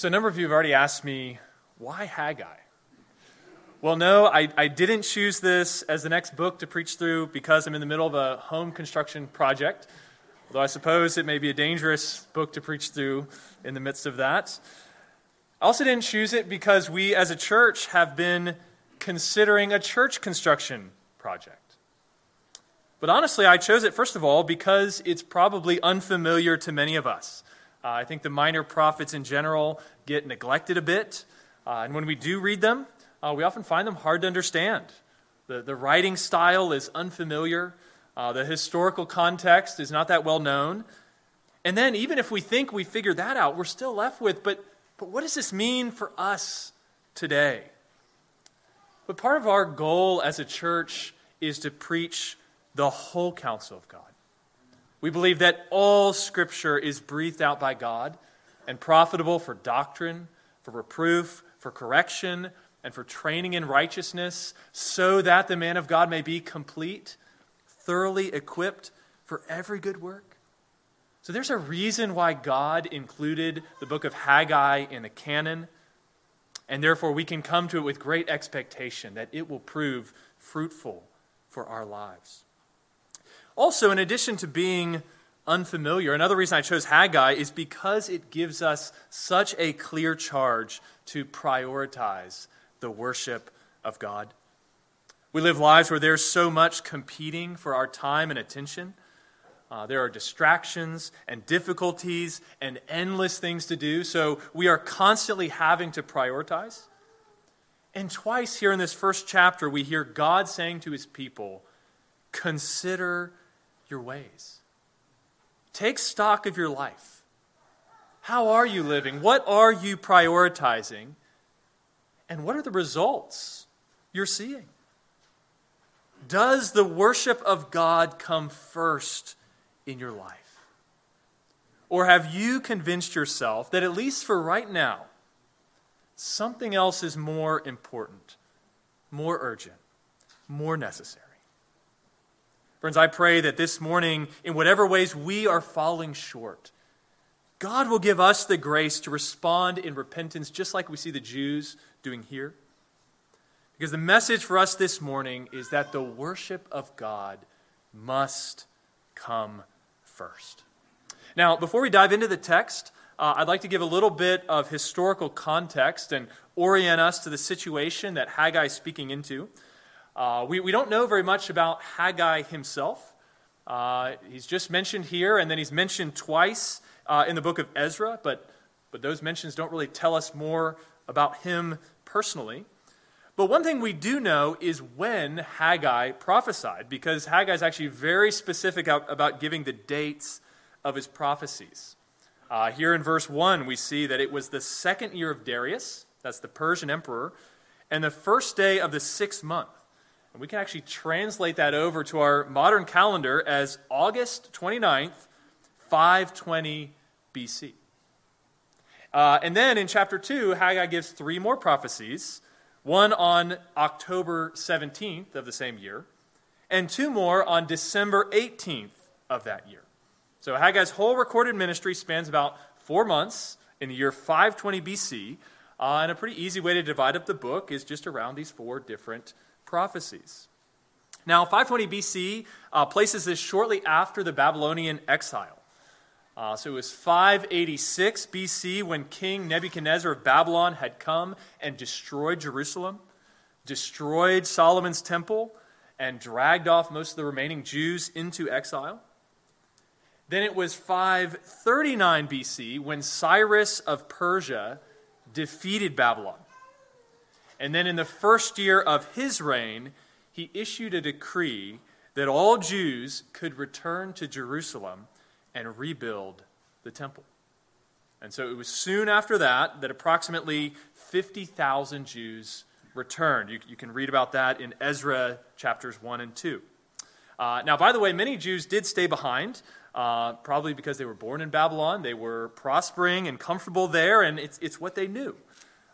So, a number of you have already asked me, why Haggai? Well, no, I, I didn't choose this as the next book to preach through because I'm in the middle of a home construction project, although I suppose it may be a dangerous book to preach through in the midst of that. I also didn't choose it because we as a church have been considering a church construction project. But honestly, I chose it, first of all, because it's probably unfamiliar to many of us. Uh, I think the minor prophets in general get neglected a bit. Uh, and when we do read them, uh, we often find them hard to understand. The, the writing style is unfamiliar, uh, the historical context is not that well known. And then, even if we think we figured that out, we're still left with, but, but what does this mean for us today? But part of our goal as a church is to preach the whole counsel of God. We believe that all Scripture is breathed out by God and profitable for doctrine, for reproof, for correction, and for training in righteousness, so that the man of God may be complete, thoroughly equipped for every good work. So there's a reason why God included the book of Haggai in the canon, and therefore we can come to it with great expectation that it will prove fruitful for our lives. Also, in addition to being unfamiliar, another reason I chose Haggai is because it gives us such a clear charge to prioritize the worship of God. We live lives where there's so much competing for our time and attention. Uh, there are distractions and difficulties and endless things to do, so we are constantly having to prioritize. And twice here in this first chapter, we hear God saying to his people, Consider your ways. Take stock of your life. How are you living? What are you prioritizing? And what are the results you're seeing? Does the worship of God come first in your life? Or have you convinced yourself that, at least for right now, something else is more important, more urgent, more necessary? Friends, I pray that this morning, in whatever ways we are falling short, God will give us the grace to respond in repentance, just like we see the Jews doing here. Because the message for us this morning is that the worship of God must come first. Now, before we dive into the text, uh, I'd like to give a little bit of historical context and orient us to the situation that Haggai is speaking into. Uh, we, we don't know very much about Haggai himself. Uh, he's just mentioned here, and then he's mentioned twice uh, in the book of Ezra, but, but those mentions don't really tell us more about him personally. But one thing we do know is when Haggai prophesied, because Haggai is actually very specific about giving the dates of his prophecies. Uh, here in verse 1, we see that it was the second year of Darius, that's the Persian emperor, and the first day of the sixth month. And we can actually translate that over to our modern calendar as August 29th, 520 BC. Uh, and then in chapter 2, Haggai gives three more prophecies one on October 17th of the same year, and two more on December 18th of that year. So Haggai's whole recorded ministry spans about four months in the year 520 BC, uh, and a pretty easy way to divide up the book is just around these four different prophecies. Now, 520 BC uh, places this shortly after the Babylonian exile. Uh, so it was 586 BC when King Nebuchadnezzar of Babylon had come and destroyed Jerusalem, destroyed Solomon's temple, and dragged off most of the remaining Jews into exile. Then it was 539 BC when Cyrus of Persia defeated Babylon. And then in the first year of his reign, he issued a decree that all Jews could return to Jerusalem and rebuild the temple. And so it was soon after that that approximately 50,000 Jews returned. You, you, can read about that in Ezra chapters 1 and 2. Uh, now, by the way, many Jews did stay behind, uh, probably because they were born in Babylon. They were prospering and comfortable there, and it's, it's what they knew.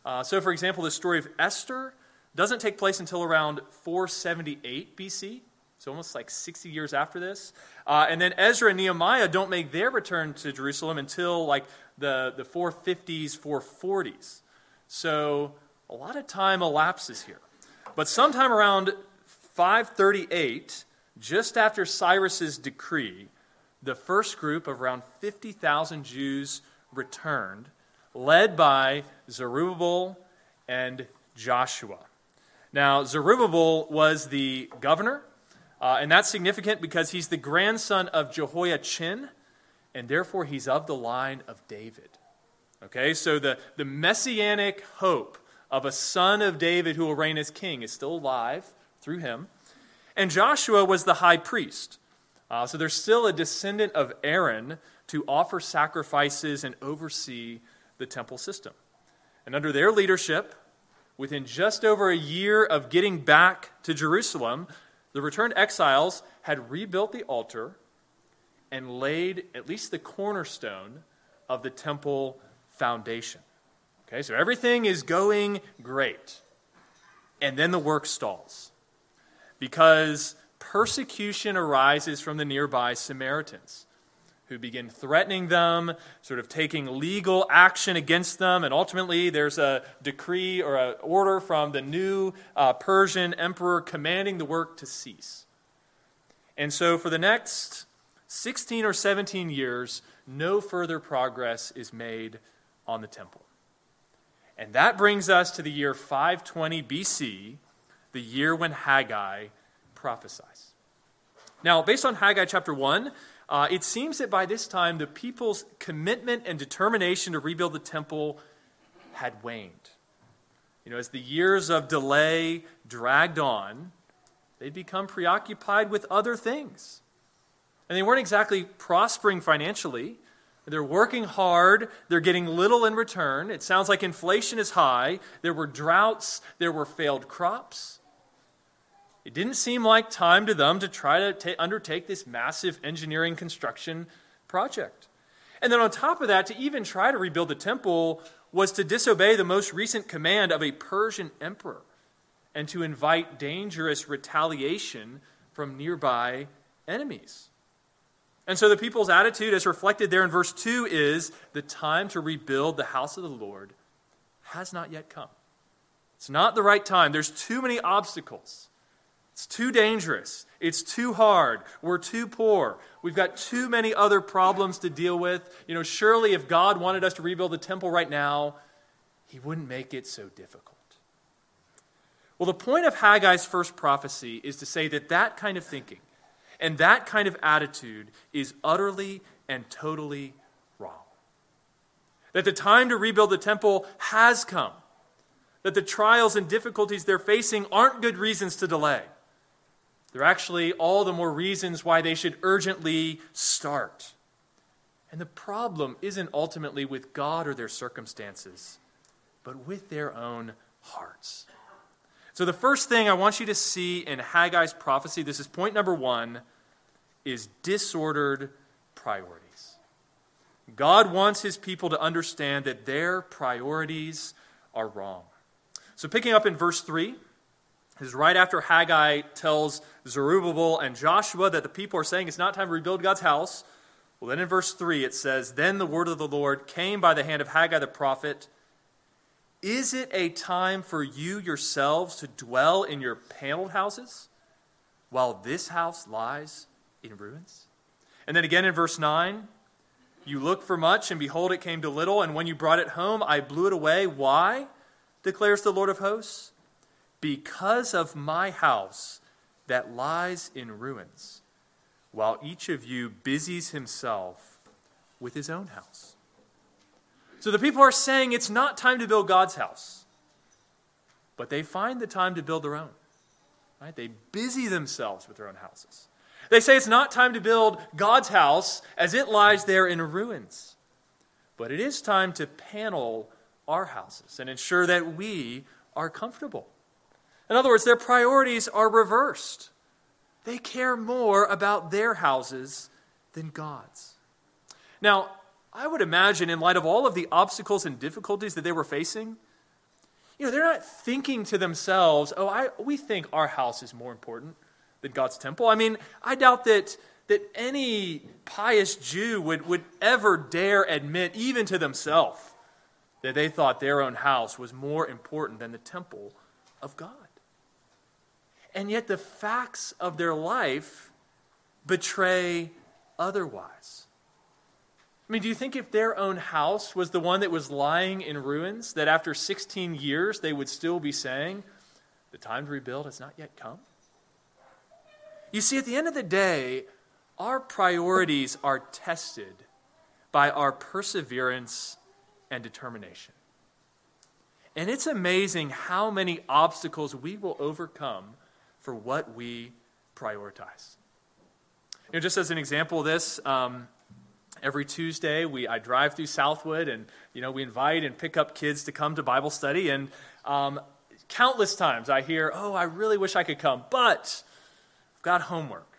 Uh, so, for example, the story of Esther doesn't take place until around 478 BC. so almost like 60 years after this. Uh, and then Ezra and Nehemiah don't make their return to Jerusalem until like the, the 450s, 440s. So a lot of time elapses here. But sometime around 538, just after Cyrus's decree, the first group of around 50,000 Jews returned, led by Zerubbabel and Joshua. Now, Zerubbabel was the governor, uh, and that's significant because he's the grandson of Jehoiachin, and therefore he's of the line of David. Okay, so the, the messianic hope of a son of David who will reign as king is still alive through him. And Joshua was the high priest. Uh, so there's still a descendant of Aaron to offer sacrifices and oversee the temple system. And under their leadership, within just over a year of getting back to Jerusalem, the returned exiles had rebuilt the altar and laid at least the cornerstone of the temple foundation. Okay, so everything is going great. And then the work stalls because persecution arises from the nearby Samaritans who begin threatening them, sort of taking legal action against them, and ultimately there's a decree or an order from the new uh, Persian emperor commanding the work to cease. And so for the next 16 or 17 years, no further progress is made on the temple. And that brings us to the year 520 BC, the year when Haggai prophesies. Now, based on Haggai chapter 1, uh, it seems that by this time the people's commitment and determination to rebuild the temple had waned. You know, as the years of delay dragged on, they'd become preoccupied with other things. And they weren't exactly prospering financially. They're working hard, they're getting little in return. It sounds like inflation is high. There were droughts, there were failed crops. It didn't seem like time to them to try to ta- undertake this massive engineering construction project. And then on top of that, to even try to rebuild the temple was to disobey the most recent command of a Persian emperor and to invite dangerous retaliation from nearby enemies. And so the people's attitude, as reflected there in verse 2, is the time to rebuild the house of the Lord has not yet come. It's not the right time. There's too many obstacles. It's too dangerous. It's too hard. We're too poor. We've got too many other problems to deal with. You know, surely if God wanted us to rebuild the temple right now, he wouldn't make it so difficult. Well, the point of Haggai's first prophecy is to say that that kind of thinking and that kind of attitude is utterly and totally wrong. That the time to rebuild the temple has come. That the trials and difficulties they're facing aren't good reasons to delay. There are actually all the more reasons why they should urgently start. And the problem isn't ultimately with God or their circumstances, but with their own hearts. So, the first thing I want you to see in Haggai's prophecy, this is point number one, is disordered priorities. God wants his people to understand that their priorities are wrong. So, picking up in verse 3, is right after Haggai tells Zerubbabel and Joshua that the people are saying it's not time to rebuild God's house. Well, then in verse 3 it says, Then the word of the Lord came by the hand of Haggai the prophet. Is it a time for you yourselves to dwell in your paneled houses while this house lies in ruins? And then again in verse 9, you look for much, and behold, it came to little, and when you brought it home, I blew it away. Why? declares the Lord of hosts because of my house that lies in ruins, while each of you busies himself with his own house. So the people are saying it's not time to build God's house, but they find the time to build their own. Right? They busy themselves with their own houses. They say it's not time to build God's house as it lies there in ruins, but it is time to panel our houses and ensure that we are comfortable. In other words, their priorities are reversed. They care more about their houses than God's. Now, I would imagine, in light of all of the obstacles and difficulties that they were facing, you know, they're not thinking to themselves, oh, I, we think our house is more important than God's temple. I mean, I doubt that, that any pious Jew would, would ever dare admit, even to themselves, that they thought their own house was more important than the temple of God. And yet, the facts of their life betray otherwise. I mean, do you think if their own house was the one that was lying in ruins, that after 16 years they would still be saying, the time to rebuild has not yet come? You see, at the end of the day, our priorities are tested by our perseverance and determination. And it's amazing how many obstacles we will overcome for what we prioritize. You know, just as an example of this, um, every Tuesday we I drive through Southwood and you know we invite and pick up kids to come to Bible study and um, countless times I hear, "Oh, I really wish I could come, but I've got homework,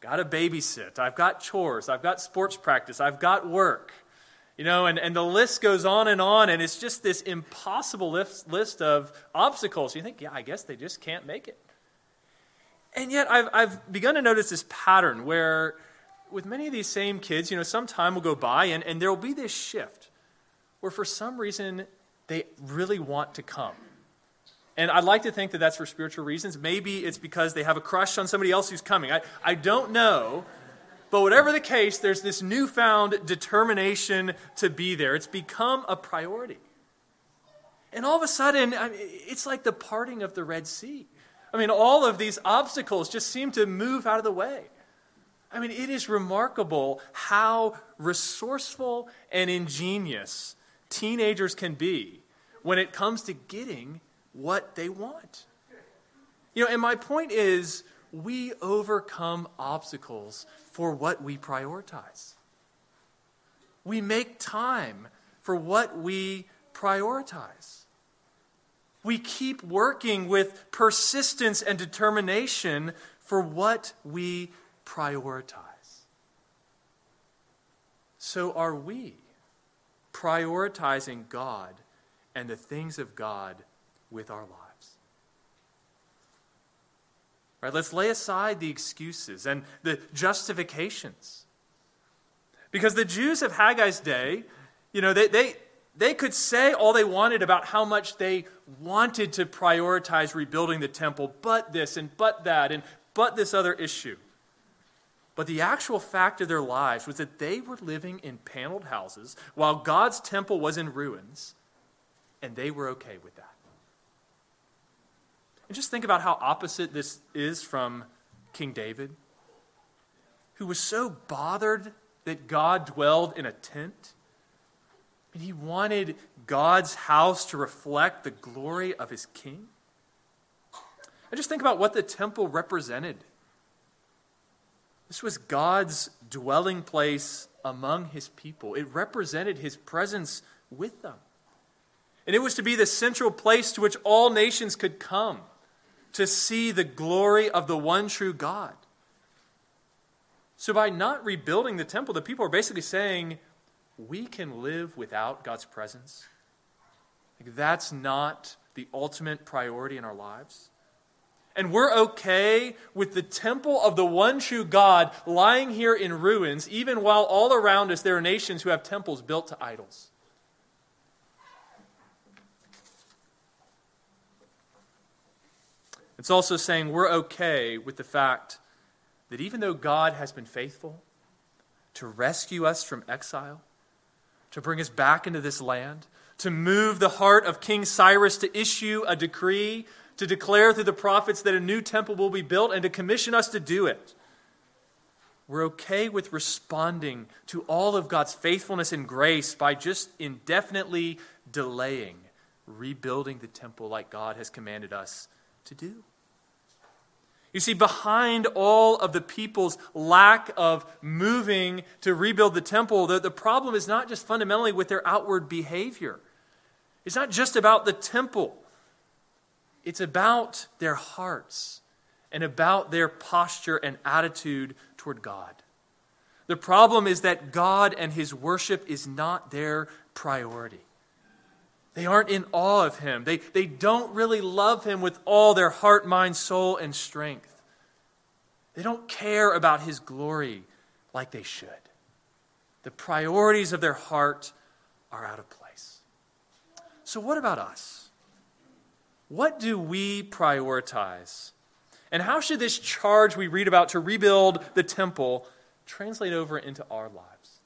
got to babysit, I've got chores, I've got sports practice, I've got work." You know, and, and the list goes on and on, and it's just this impossible list, list of obstacles. You think, yeah, I guess they just can't make it. And yet, I've, I've begun to notice this pattern where, with many of these same kids, you know, some time will go by, and, and there will be this shift where, for some reason, they really want to come. And I'd like to think that that's for spiritual reasons. Maybe it's because they have a crush on somebody else who's coming. I, I don't know. But whatever the case, there's this newfound determination to be there. It's become a priority. And all of a sudden, I mean, it's like the parting of the Red Sea. I mean, all of these obstacles just seem to move out of the way. I mean, it is remarkable how resourceful and ingenious teenagers can be when it comes to getting what they want. You know, and my point is we overcome obstacles for what we prioritize. We make time for what we prioritize. We keep working with persistence and determination for what we prioritize. So, are we prioritizing God and the things of God with our lives? Right, let's lay aside the excuses and the justifications. Because the Jews of Haggai's day, you know, they, they, they could say all they wanted about how much they wanted to prioritize rebuilding the temple, but this and but that and but this other issue. But the actual fact of their lives was that they were living in paneled houses while God's temple was in ruins, and they were okay with that. And just think about how opposite this is from King David, who was so bothered that God dwelled in a tent. And he wanted God's house to reflect the glory of his king. I just think about what the temple represented. This was God's dwelling place among his people, it represented his presence with them. And it was to be the central place to which all nations could come to see the glory of the one true God. So, by not rebuilding the temple, the people are basically saying, we can live without God's presence. Like, that's not the ultimate priority in our lives. And we're okay with the temple of the one true God lying here in ruins, even while all around us there are nations who have temples built to idols. It's also saying we're okay with the fact that even though God has been faithful to rescue us from exile, to bring us back into this land, to move the heart of King Cyrus to issue a decree, to declare through the prophets that a new temple will be built, and to commission us to do it. We're okay with responding to all of God's faithfulness and grace by just indefinitely delaying rebuilding the temple like God has commanded us to do. You see, behind all of the people's lack of moving to rebuild the temple, the, the problem is not just fundamentally with their outward behavior. It's not just about the temple, it's about their hearts and about their posture and attitude toward God. The problem is that God and His worship is not their priority. They aren't in awe of him. They, they don't really love him with all their heart, mind, soul, and strength. They don't care about his glory like they should. The priorities of their heart are out of place. So, what about us? What do we prioritize? And how should this charge we read about to rebuild the temple translate over into our lives?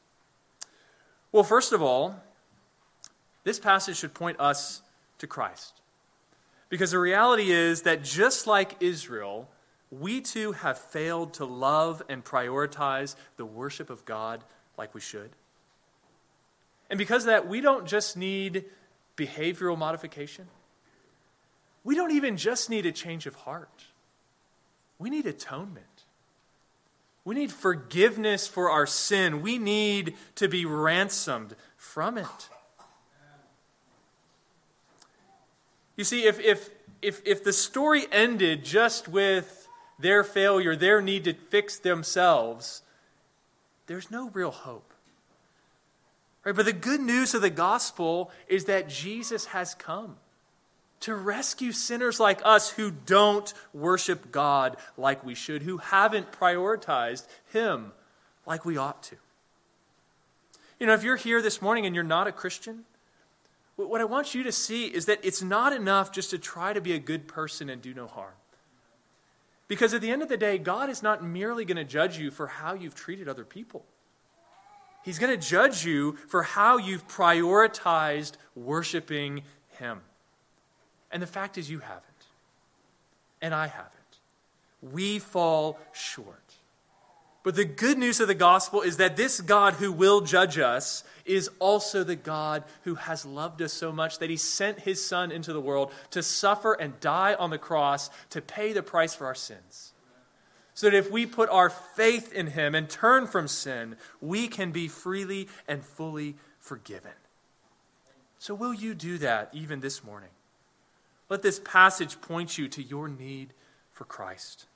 Well, first of all, this passage should point us to Christ. Because the reality is that just like Israel, we too have failed to love and prioritize the worship of God like we should. And because of that, we don't just need behavioral modification, we don't even just need a change of heart. We need atonement. We need forgiveness for our sin. We need to be ransomed from it. You see, if, if, if, if the story ended just with their failure, their need to fix themselves, there's no real hope. Right? But the good news of the gospel is that Jesus has come to rescue sinners like us who don't worship God like we should, who haven't prioritized Him like we ought to. You know, if you're here this morning and you're not a Christian, what I want you to see is that it's not enough just to try to be a good person and do no harm. Because at the end of the day, God is not merely going to judge you for how you've treated other people. He's going to judge you for how you've prioritized worshiping Him. And the fact is, you haven't. And I haven't. We fall short. But the good news of the gospel is that this God who will judge us is also the God who has loved us so much that he sent his Son into the world to suffer and die on the cross to pay the price for our sins. So that if we put our faith in him and turn from sin, we can be freely and fully forgiven. So, will you do that even this morning? Let this passage point you to your need for Christ.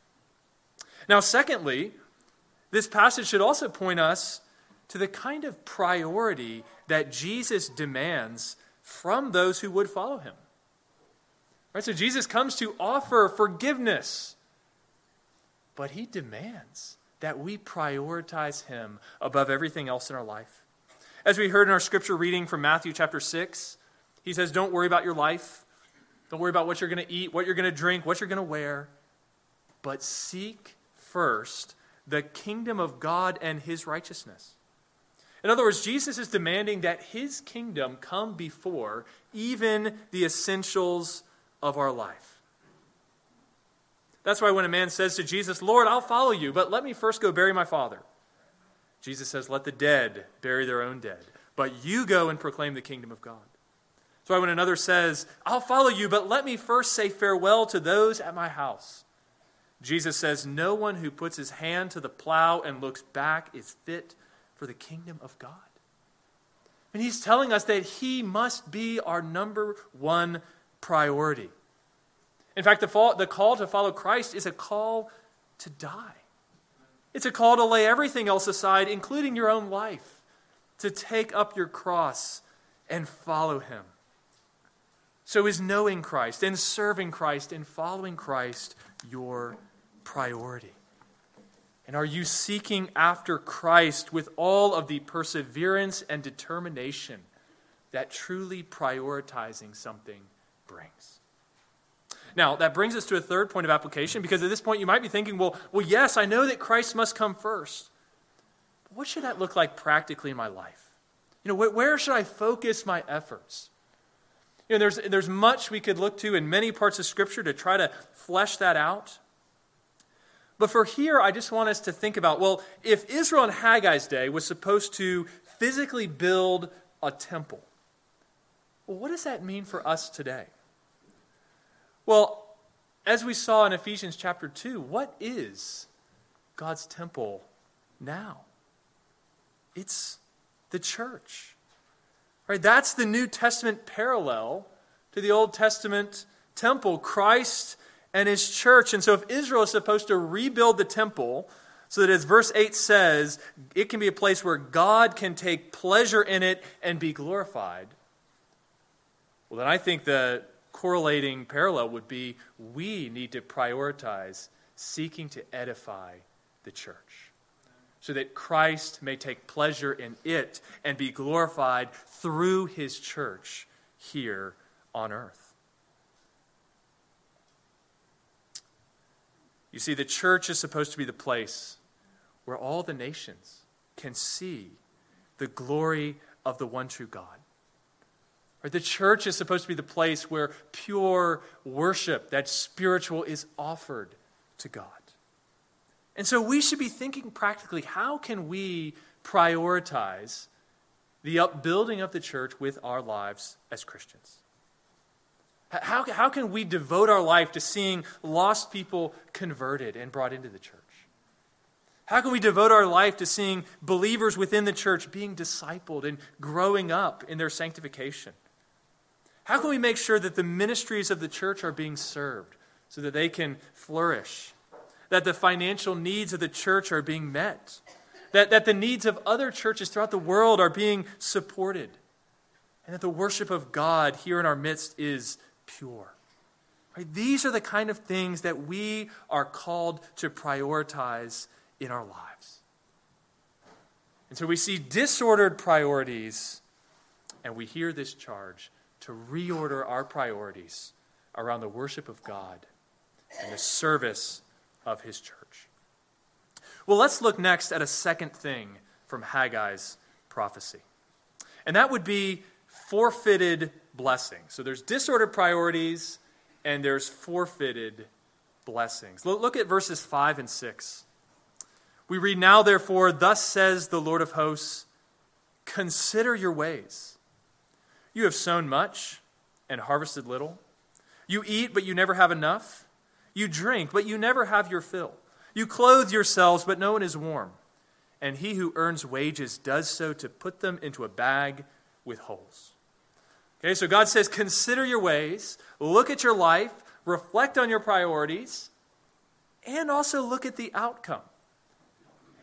Now, secondly, this passage should also point us to the kind of priority that Jesus demands from those who would follow him. Right? So Jesus comes to offer forgiveness, but he demands that we prioritize him above everything else in our life. As we heard in our scripture reading from Matthew chapter 6, he says, Don't worry about your life. Don't worry about what you're going to eat, what you're going to drink, what you're going to wear, but seek first the kingdom of God and his righteousness. In other words, Jesus is demanding that his kingdom come before even the essentials of our life. That's why when a man says to Jesus, Lord, I'll follow you, but let me first go bury my father, Jesus says, Let the dead bury their own dead, but you go and proclaim the kingdom of God. That's why when another says, I'll follow you, but let me first say farewell to those at my house, Jesus says, No one who puts his hand to the plow and looks back is fit for the kingdom of God. And he's telling us that he must be our number one priority. In fact, the, fall, the call to follow Christ is a call to die. It's a call to lay everything else aside, including your own life, to take up your cross and follow him. So, is knowing Christ and serving Christ and following Christ your priority? And are you seeking after Christ with all of the perseverance and determination that truly prioritizing something brings? Now, that brings us to a third point of application because at this point you might be thinking, well, well yes, I know that Christ must come first. But what should that look like practically in my life? You know, where should I focus my efforts? You know, there's, there's much we could look to in many parts of Scripture to try to flesh that out. But for here, I just want us to think about well, if Israel in Haggai's day was supposed to physically build a temple, well, what does that mean for us today? Well, as we saw in Ephesians chapter 2, what is God's temple now? It's the church. Right? That's the New Testament parallel to the Old Testament temple. Christ and his church. And so, if Israel is supposed to rebuild the temple, so that as verse 8 says, it can be a place where God can take pleasure in it and be glorified, well, then I think the correlating parallel would be we need to prioritize seeking to edify the church, so that Christ may take pleasure in it and be glorified through his church here on earth. You see, the church is supposed to be the place where all the nations can see the glory of the one true God. Or the church is supposed to be the place where pure worship, that spiritual, is offered to God. And so we should be thinking practically how can we prioritize the upbuilding of the church with our lives as Christians? How, how can we devote our life to seeing lost people converted and brought into the church? How can we devote our life to seeing believers within the church being discipled and growing up in their sanctification? How can we make sure that the ministries of the church are being served so that they can flourish? That the financial needs of the church are being met? That, that the needs of other churches throughout the world are being supported? And that the worship of God here in our midst is pure? Right? These are the kind of things that we are called to prioritize in our lives. And so we see disordered priorities, and we hear this charge to reorder our priorities around the worship of God and the service of His church. Well, let's look next at a second thing from Haggai's prophecy. And that would be forfeited blessing. So there's disordered priorities and there's forfeited blessings. Look at verses 5 and 6. We read, Now therefore, thus says the Lord of hosts, consider your ways you have sown much and harvested little. You eat, but you never have enough. You drink, but you never have your fill. You clothe yourselves, but no one is warm. And he who earns wages does so to put them into a bag with holes. Okay, so God says, consider your ways, look at your life, reflect on your priorities, and also look at the outcome.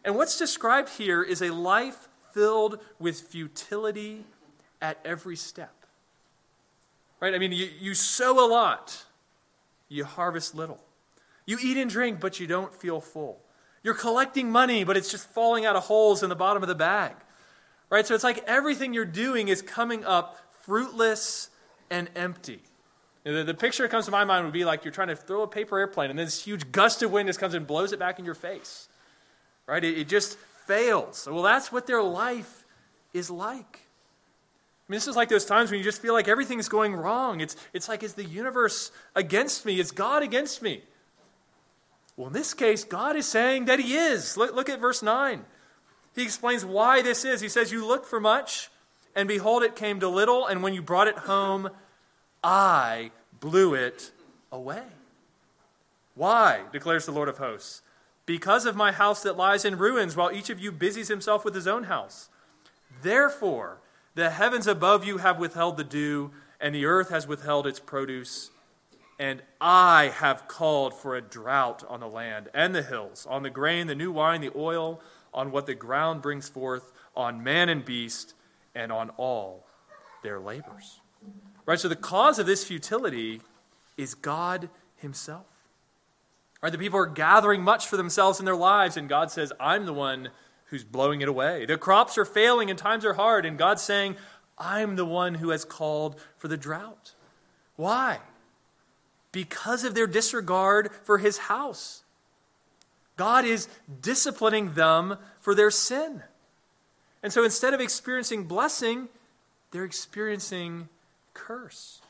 And what's described here is a life filled with futility at every step. Right? I mean, you, you sow a lot, you harvest little. You eat and drink, but you don't feel full. You're collecting money, but it's just falling out of holes in the bottom of the bag. Right? So it's like everything you're doing is coming up fruitless and empty. The, the picture that comes to my mind would be like you're trying to throw a paper airplane, and this huge gust of wind just comes and blows it back in your face. Right? It, it just fails. Well, that's what their life is like I mean, this is like those times when you just feel like everything's going wrong. It's, it's like, is the universe against me? Is God against me? Well, in this case, God is saying that He is. Look, look at verse 9. He explains why this is. He says, You look for much, and behold, it came to little, and when you brought it home, I blew it away. Why, declares the Lord of hosts? Because of my house that lies in ruins, while each of you busies himself with his own house. Therefore, the heavens above you have withheld the dew, and the earth has withheld its produce. And I have called for a drought on the land and the hills, on the grain, the new wine, the oil, on what the ground brings forth, on man and beast, and on all their labors. Right? So the cause of this futility is God Himself. Right? The people are gathering much for themselves in their lives, and God says, I'm the one who's blowing it away. The crops are failing and times are hard, and God's saying, I'm the one who has called for the drought. Why? Because of their disregard for his house. God is disciplining them for their sin. And so instead of experiencing blessing, they're experiencing curse.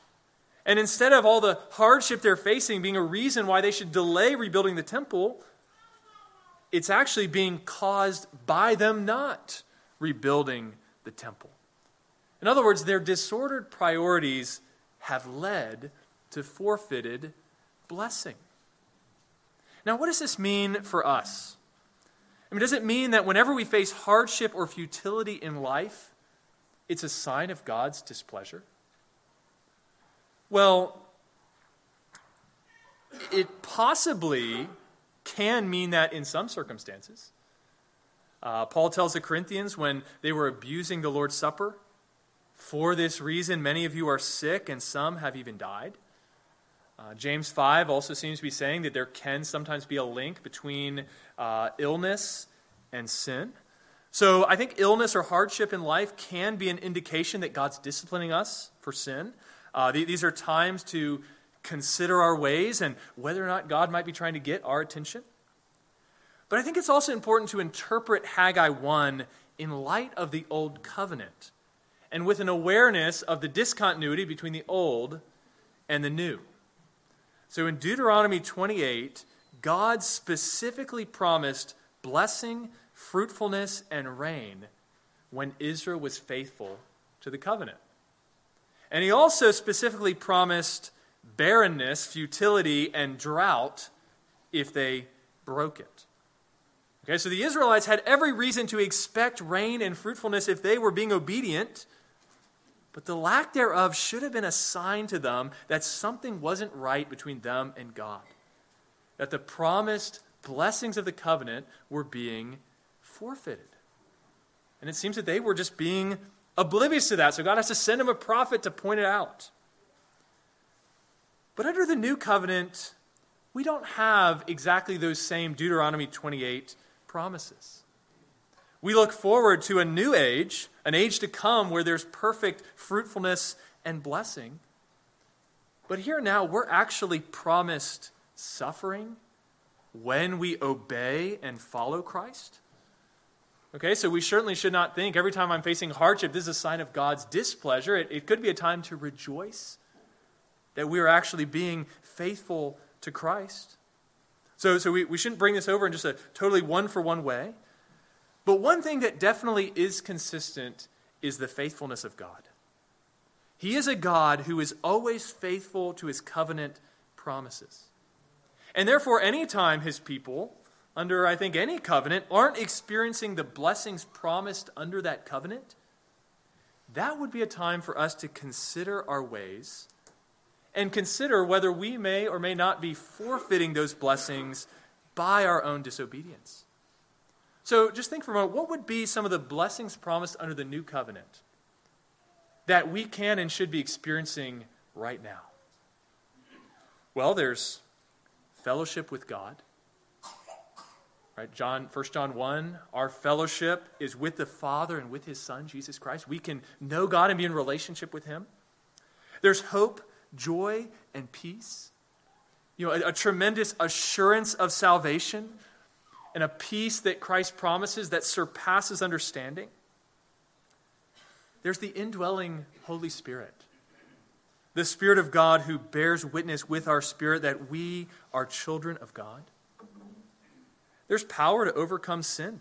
And instead of all the hardship they're facing being a reason why they should delay rebuilding the temple, it's actually being caused by them not rebuilding the temple. In other words, their disordered priorities have led to forfeited blessing. Now, what does this mean for us? I mean, does it mean that whenever we face hardship or futility in life, it's a sign of God's displeasure? Well, it possibly can mean that in some circumstances. Uh, Paul tells the Corinthians when they were abusing the Lord's Supper, for this reason, many of you are sick, and some have even died. Uh, James 5 also seems to be saying that there can sometimes be a link between uh, illness and sin. So I think illness or hardship in life can be an indication that God's disciplining us for sin. Uh, th- these are times to consider our ways and whether or not God might be trying to get our attention. But I think it's also important to interpret Haggai 1 in light of the Old Covenant and with an awareness of the discontinuity between the Old and the New. So in Deuteronomy 28, God specifically promised blessing, fruitfulness, and rain when Israel was faithful to the covenant. And he also specifically promised barrenness, futility, and drought if they broke it. Okay, so the Israelites had every reason to expect rain and fruitfulness if they were being obedient but the lack thereof should have been a sign to them that something wasn't right between them and God. That the promised blessings of the covenant were being forfeited. And it seems that they were just being oblivious to that. So God has to send them a prophet to point it out. But under the new covenant, we don't have exactly those same Deuteronomy 28 promises. We look forward to a new age, an age to come where there's perfect fruitfulness and blessing. But here now, we're actually promised suffering when we obey and follow Christ. Okay, so we certainly should not think every time I'm facing hardship, this is a sign of God's displeasure. It, it could be a time to rejoice that we are actually being faithful to Christ. So, so we, we shouldn't bring this over in just a totally one for one way. But one thing that definitely is consistent is the faithfulness of God. He is a God who is always faithful to his covenant promises. And therefore, anytime his people, under I think any covenant, aren't experiencing the blessings promised under that covenant, that would be a time for us to consider our ways and consider whether we may or may not be forfeiting those blessings by our own disobedience. So just think for a moment what would be some of the blessings promised under the new covenant that we can and should be experiencing right now? Well, there's fellowship with God. Right, John 1 John 1, our fellowship is with the Father and with his Son, Jesus Christ. We can know God and be in relationship with him. There's hope, joy, and peace. You know, a, a tremendous assurance of salvation and a peace that Christ promises that surpasses understanding. There's the indwelling Holy Spirit, the Spirit of God who bears witness with our spirit that we are children of God. There's power to overcome sin,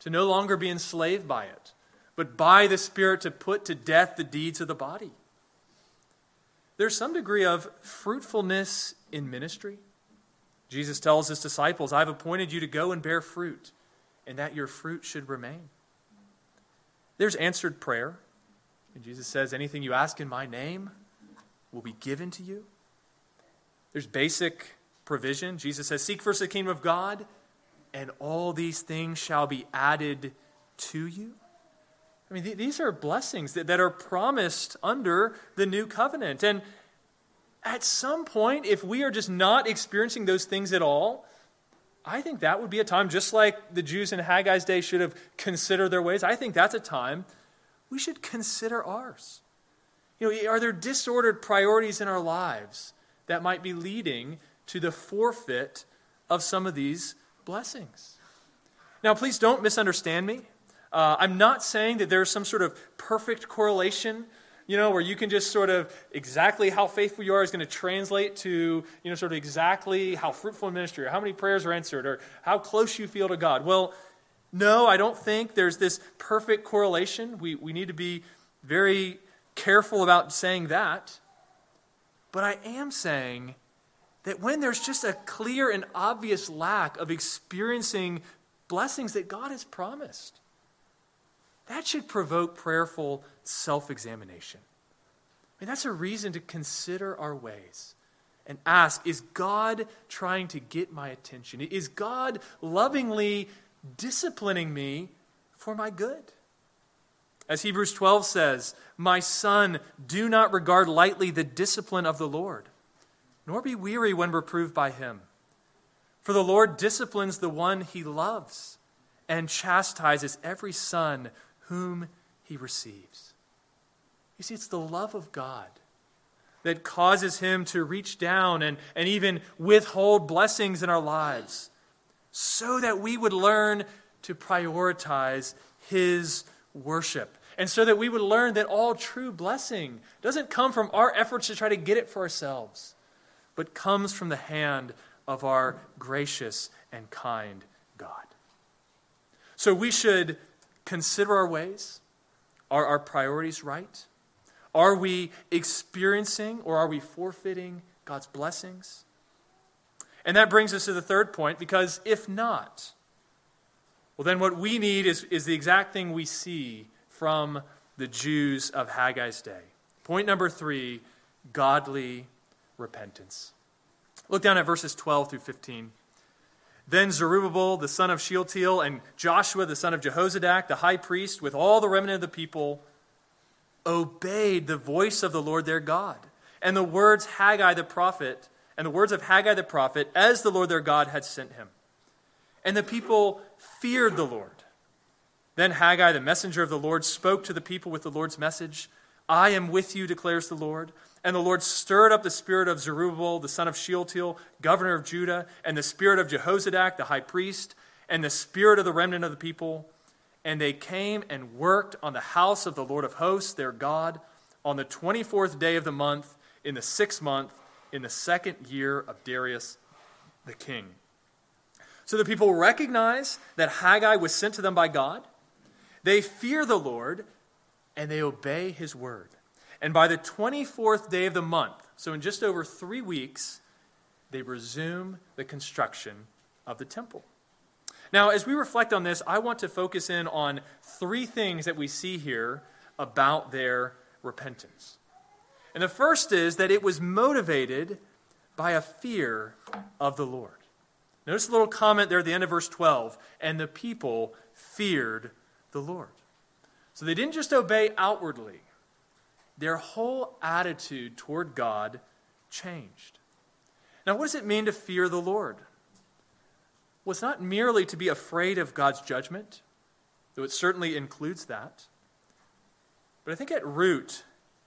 to no longer be enslaved by it, but by the Spirit to put to death the deeds of the body. There's some degree of fruitfulness in ministry. Jesus tells his disciples, I've appointed you to go and bear fruit, and that your fruit should remain. There's answered prayer. And Jesus says, Anything you ask in my name will be given to you. There's basic provision. Jesus says, Seek first the kingdom of God, and all these things shall be added to you. I mean, th- these are blessings that, that are promised under the new covenant. And at some point, if we are just not experiencing those things at all, I think that would be a time, just like the Jews in Haggai's day should have considered their ways, I think that's a time we should consider ours. You know, are there disordered priorities in our lives that might be leading to the forfeit of some of these blessings? Now, please don't misunderstand me. Uh, I'm not saying that there's some sort of perfect correlation you know, where you can just sort of exactly how faithful you are is going to translate to, you know, sort of exactly how fruitful in ministry or how many prayers are answered or how close you feel to God. Well, no, I don't think there's this perfect correlation. We, we need to be very careful about saying that. But I am saying that when there's just a clear and obvious lack of experiencing blessings that God has promised, that should provoke prayerful self examination. I mean, that's a reason to consider our ways and ask Is God trying to get my attention? Is God lovingly disciplining me for my good? As Hebrews 12 says, My son, do not regard lightly the discipline of the Lord, nor be weary when reproved by him. For the Lord disciplines the one he loves and chastises every son whom he receives. You see, it's the love of God that causes him to reach down and, and even withhold blessings in our lives so that we would learn to prioritize his worship. And so that we would learn that all true blessing doesn't come from our efforts to try to get it for ourselves, but comes from the hand of our gracious and kind God. So we should consider our ways. Are our priorities right? Are we experiencing or are we forfeiting God's blessings? And that brings us to the third point because if not, well, then what we need is, is the exact thing we see from the Jews of Haggai's day. Point number three godly repentance. Look down at verses 12 through 15. Then Zerubbabel, the son of Shealtiel, and Joshua, the son of Jehozadak, the high priest, with all the remnant of the people, obeyed the voice of the Lord their God, and the words Haggai the prophet, and the words of Haggai the prophet, as the Lord their God had sent him. And the people feared the Lord. Then Haggai, the messenger of the Lord, spoke to the people with the Lord's message I am with you, declares the Lord. And the Lord stirred up the spirit of Zerubbabel, the son of Shealtiel, governor of Judah, and the spirit of Jehozadak, the high priest, and the spirit of the remnant of the people. And they came and worked on the house of the Lord of hosts, their God, on the 24th day of the month, in the sixth month, in the second year of Darius the king. So the people recognize that Haggai was sent to them by God. They fear the Lord, and they obey his word. And by the 24th day of the month, so in just over three weeks, they resume the construction of the temple. Now, as we reflect on this, I want to focus in on three things that we see here about their repentance. And the first is that it was motivated by a fear of the Lord. Notice the little comment there at the end of verse 12 and the people feared the Lord. So they didn't just obey outwardly, their whole attitude toward God changed. Now, what does it mean to fear the Lord? Well, it's not merely to be afraid of God's judgment, though it certainly includes that. But I think at root,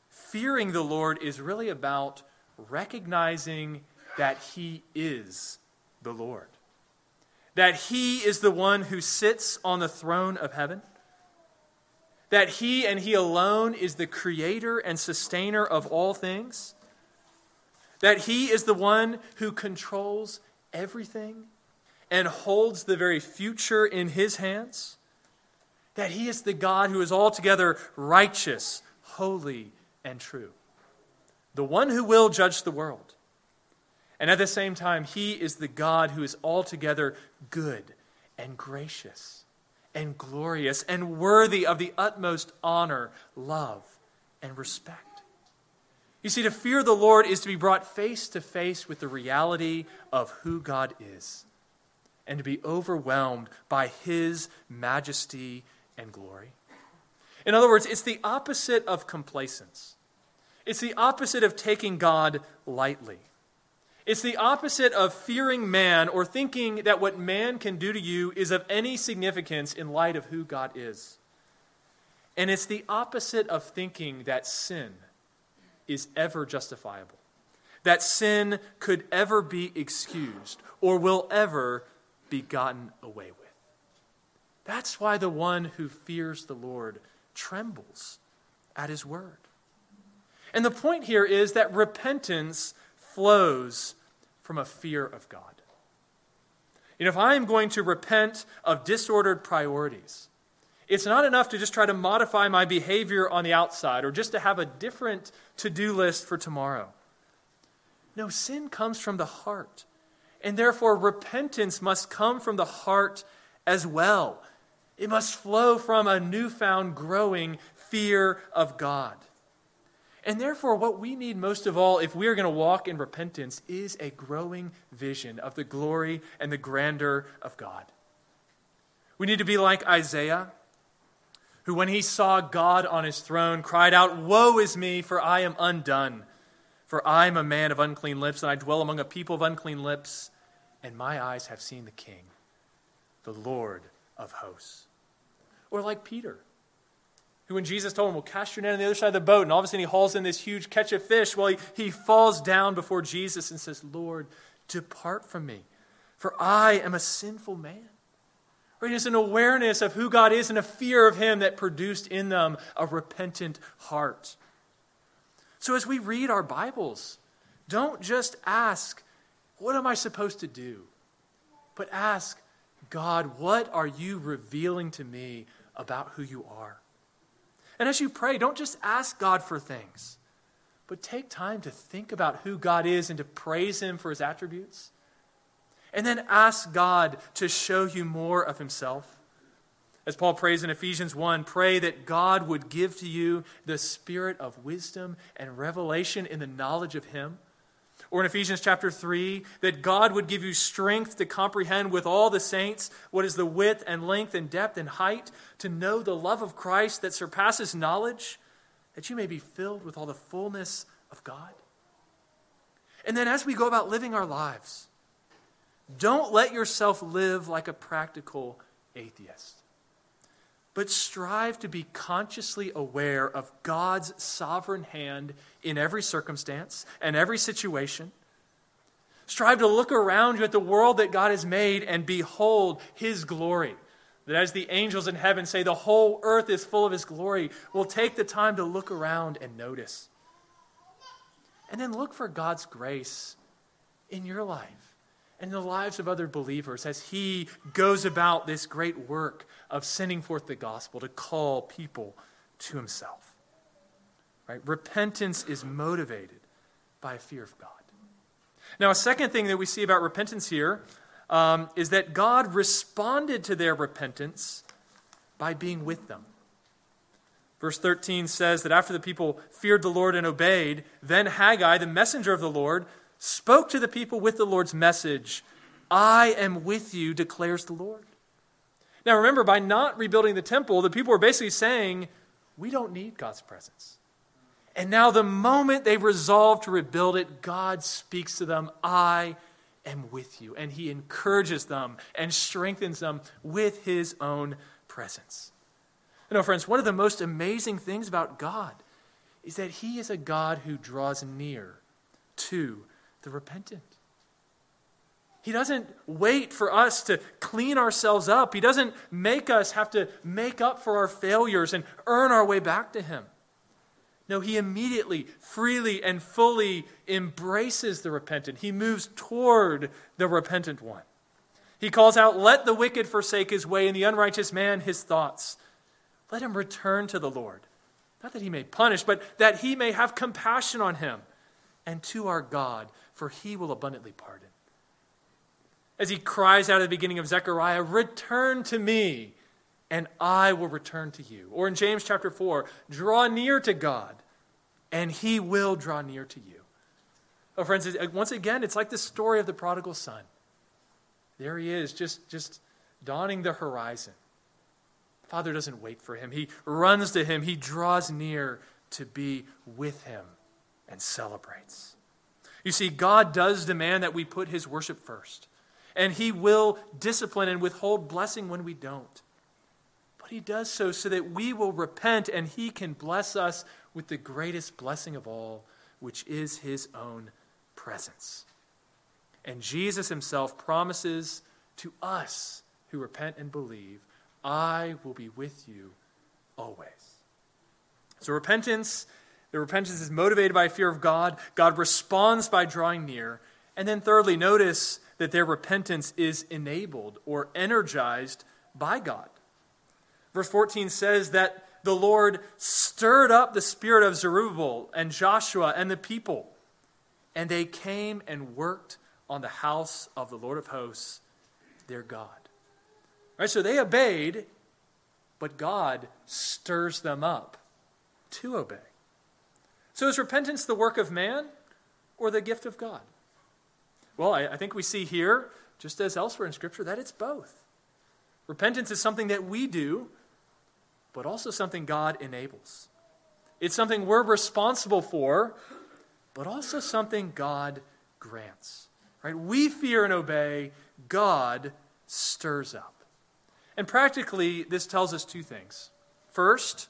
fearing the Lord is really about recognizing that He is the Lord, that He is the one who sits on the throne of heaven that He and He alone is the creator and sustainer of all things, that He is the one who controls everything and holds the very future in His hands, that He is the God who is altogether righteous, holy, and true, the one who will judge the world. And at the same time, He is the God who is altogether good and gracious and glorious and worthy of the utmost honor, love, and respect. You see, to fear the Lord is to be brought face to face with the reality of who God is and to be overwhelmed by his majesty and glory. In other words, it's the opposite of complacence. It's the opposite of taking God lightly. It's the opposite of fearing man or thinking that what man can do to you is of any significance in light of who God is. And it's the opposite of thinking that sin is ever justifiable, that sin could ever be excused or will ever be gotten away with. That's why the one who fears the Lord trembles at his word. And the point here is that repentance flows from a fear of God. You know, if I am going to repent of disordered priorities, it's not enough to just try to modify my behavior on the outside or just to have a different to do list for tomorrow. No, sin comes from the heart. And therefore, repentance must come from the heart as well. It must flow from a newfound, growing fear of God. And therefore, what we need most of all, if we are going to walk in repentance, is a growing vision of the glory and the grandeur of God. We need to be like Isaiah, who, when he saw God on his throne, cried out, Woe is me, for I am undone. For I am a man of unclean lips, and I dwell among a people of unclean lips, and my eyes have seen the King, the Lord of hosts. Or like Peter, who when Jesus told him, Well, cast your net on the other side of the boat, and all of a sudden he hauls in this huge catch of fish, well, he, he falls down before Jesus and says, Lord, depart from me, for I am a sinful man. Right? It's an awareness of who God is and a fear of Him that produced in them a repentant heart. So as we read our Bibles, don't just ask, What am I supposed to do? But ask, God, what are you revealing to me about who you are? And as you pray, don't just ask God for things, but take time to think about who God is and to praise Him for His attributes and then ask God to show you more of himself. As Paul prays in Ephesians 1, pray that God would give to you the spirit of wisdom and revelation in the knowledge of him. Or in Ephesians chapter 3, that God would give you strength to comprehend with all the saints what is the width and length and depth and height, to know the love of Christ that surpasses knowledge, that you may be filled with all the fullness of God. And then as we go about living our lives, don't let yourself live like a practical atheist, but strive to be consciously aware of God's sovereign hand in every circumstance and every situation. Strive to look around you at the world that God has made and behold His glory. That as the angels in heaven say, the whole earth is full of His glory, we'll take the time to look around and notice. And then look for God's grace in your life and the lives of other believers as he goes about this great work of sending forth the gospel to call people to himself. Right? Repentance is motivated by a fear of God. Now, a second thing that we see about repentance here um, is that God responded to their repentance by being with them. Verse 13 says that after the people feared the Lord and obeyed, then Haggai, the messenger of the Lord, spoke to the people with the Lord's message I am with you, declares the Lord. Now remember, by not rebuilding the temple, the people were basically saying, We don't need God's presence. And now, the moment they resolve to rebuild it, God speaks to them, I am with you. And he encourages them and strengthens them with his own presence. You know, friends, one of the most amazing things about God is that he is a God who draws near to the repentant. He doesn't wait for us to clean ourselves up. He doesn't make us have to make up for our failures and earn our way back to Him. No, He immediately, freely, and fully embraces the repentant. He moves toward the repentant one. He calls out, Let the wicked forsake his way, and the unrighteous man his thoughts. Let him return to the Lord. Not that he may punish, but that he may have compassion on him and to our God, for he will abundantly pardon. As he cries out at the beginning of Zechariah, Return to me, and I will return to you. Or in James chapter 4, Draw near to God, and he will draw near to you. Oh, friends, once again, it's like the story of the prodigal son. There he is, just, just dawning the horizon. Father doesn't wait for him. He runs to him. He draws near to be with him and celebrates. You see, God does demand that we put his worship first, and he will discipline and withhold blessing when we don't. But he does so so that we will repent and he can bless us with the greatest blessing of all, which is his own presence. And Jesus himself promises to us who repent and believe, I will be with you always. So repentance the repentance is motivated by fear of God. God responds by drawing near. And then, thirdly, notice that their repentance is enabled or energized by God. Verse 14 says that the Lord stirred up the spirit of Zerubbabel and Joshua and the people, and they came and worked on the house of the Lord of hosts, their God. Right, so they obeyed, but God stirs them up to obey. So is repentance the work of man or the gift of God? Well, I, I think we see here, just as elsewhere in Scripture, that it's both. Repentance is something that we do, but also something God enables. It's something we're responsible for, but also something God grants. Right? We fear and obey, God stirs up. And practically, this tells us two things. First,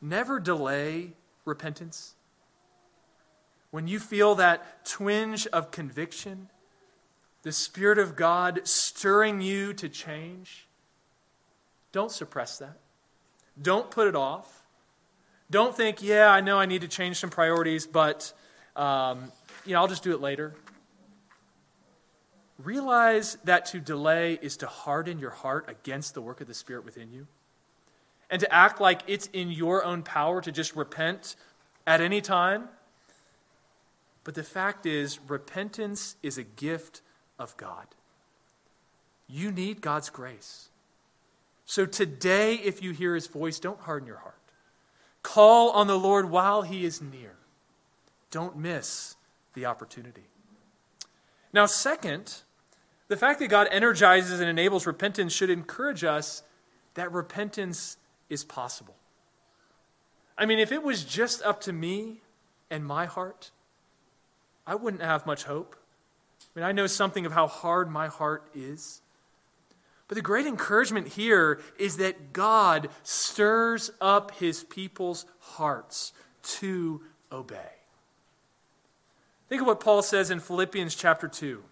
never delay repentance. When you feel that twinge of conviction, the Spirit of God stirring you to change, don't suppress that. Don't put it off. Don't think, yeah, I know I need to change some priorities, but um, you know, I'll just do it later. Realize that to delay is to harden your heart against the work of the Spirit within you. And to act like it's in your own power to just repent at any time. But the fact is, repentance is a gift of God. You need God's grace. So today, if you hear his voice, don't harden your heart. Call on the Lord while he is near. Don't miss the opportunity. Now, second, the fact that God energizes and enables repentance should encourage us that repentance is possible. I mean, if it was just up to me and my heart, I wouldn't have much hope. I mean, I know something of how hard my heart is. But the great encouragement here is that God stirs up his people's hearts to obey. Think of what Paul says in Philippians chapter 2.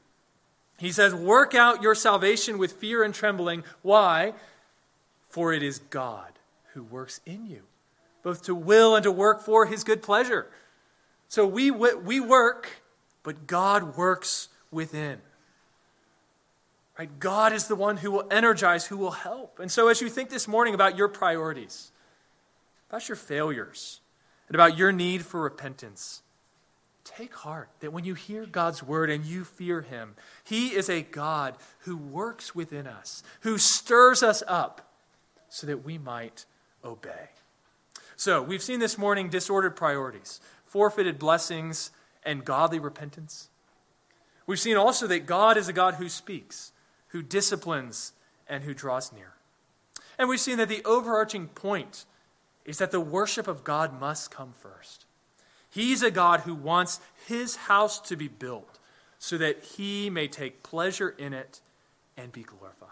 He says, Work out your salvation with fear and trembling. Why? For it is God who works in you, both to will and to work for his good pleasure. So we, we work, but God works within. Right? God is the one who will energize, who will help. And so as you think this morning about your priorities, about your failures, and about your need for repentance, take heart that when you hear God's word and you fear him, he is a God who works within us, who stirs us up so that we might obey. So, we've seen this morning disordered priorities, forfeited blessings, and godly repentance. We've seen also that God is a God who speaks, who disciplines, and who draws near. And we've seen that the overarching point is that the worship of God must come first. He's a God who wants his house to be built so that he may take pleasure in it and be glorified.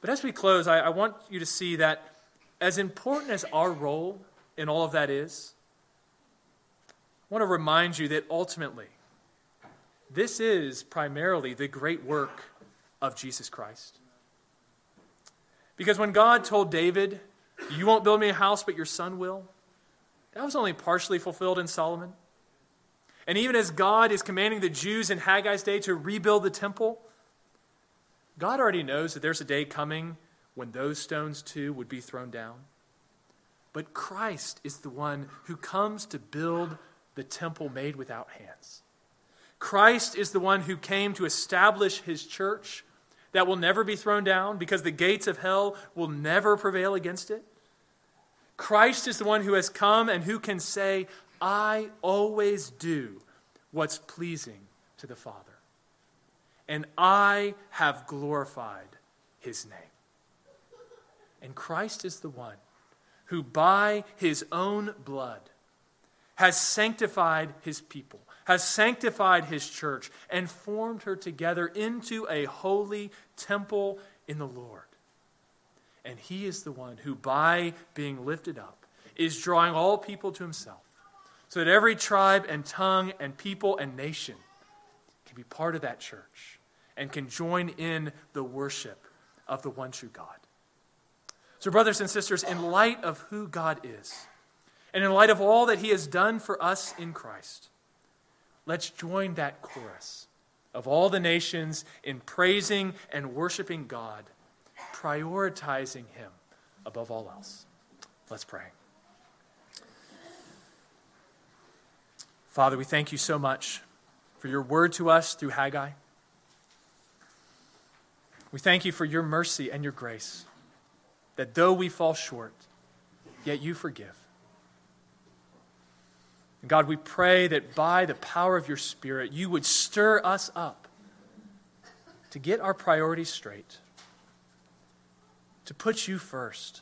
But as we close, I, I, want you to see that as important as our role in all of that is, want to remind you that ultimately, this is primarily the great work of Jesus Christ. Because when God told David, You won't build me a house, but your son will, that was only partially fulfilled in Solomon. And even as God is commanding the Jews in Haggai's day to rebuild the temple, God already knows that there's a day coming when those stones too would be thrown down. But Christ is the one who comes to build the temple made without hands. Christ is the one who came to establish his church that will never be thrown down because the gates of hell will never prevail against it. Christ is the one who has come and who can say, I always do what's pleasing to the Father. And I have glorified his name. And Christ is the one who, by his own blood, has sanctified his people, has sanctified his church, and formed her together into a holy temple in the Lord. And he is the one who, by being lifted up, is drawing all people to himself, so that every tribe and tongue and people and nation can be part of that church and can join in the worship of the one true God. So, brothers and sisters, in light of who God is, and in light of all that he has done for us in Christ, let's join that chorus of all the nations in praising and worshiping God prioritizing Him above all else. Let's pray. Father, we thank you so much for your word to us through Haggai. We thank you for your mercy and your grace, that though we fall short, yet you forgive. God, we pray that by the power of your Spirit, you would stir us up to get our priorities straight to put you first,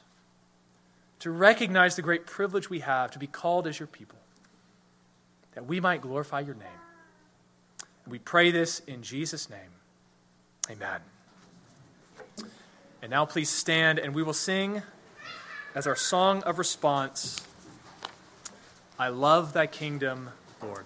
to recognize the great privilege we have to be called as your people, that we might glorify your name. And we pray this in Jesus' name. Amen. And now please stand and we will sing as our song of response I love thy kingdom, Lord.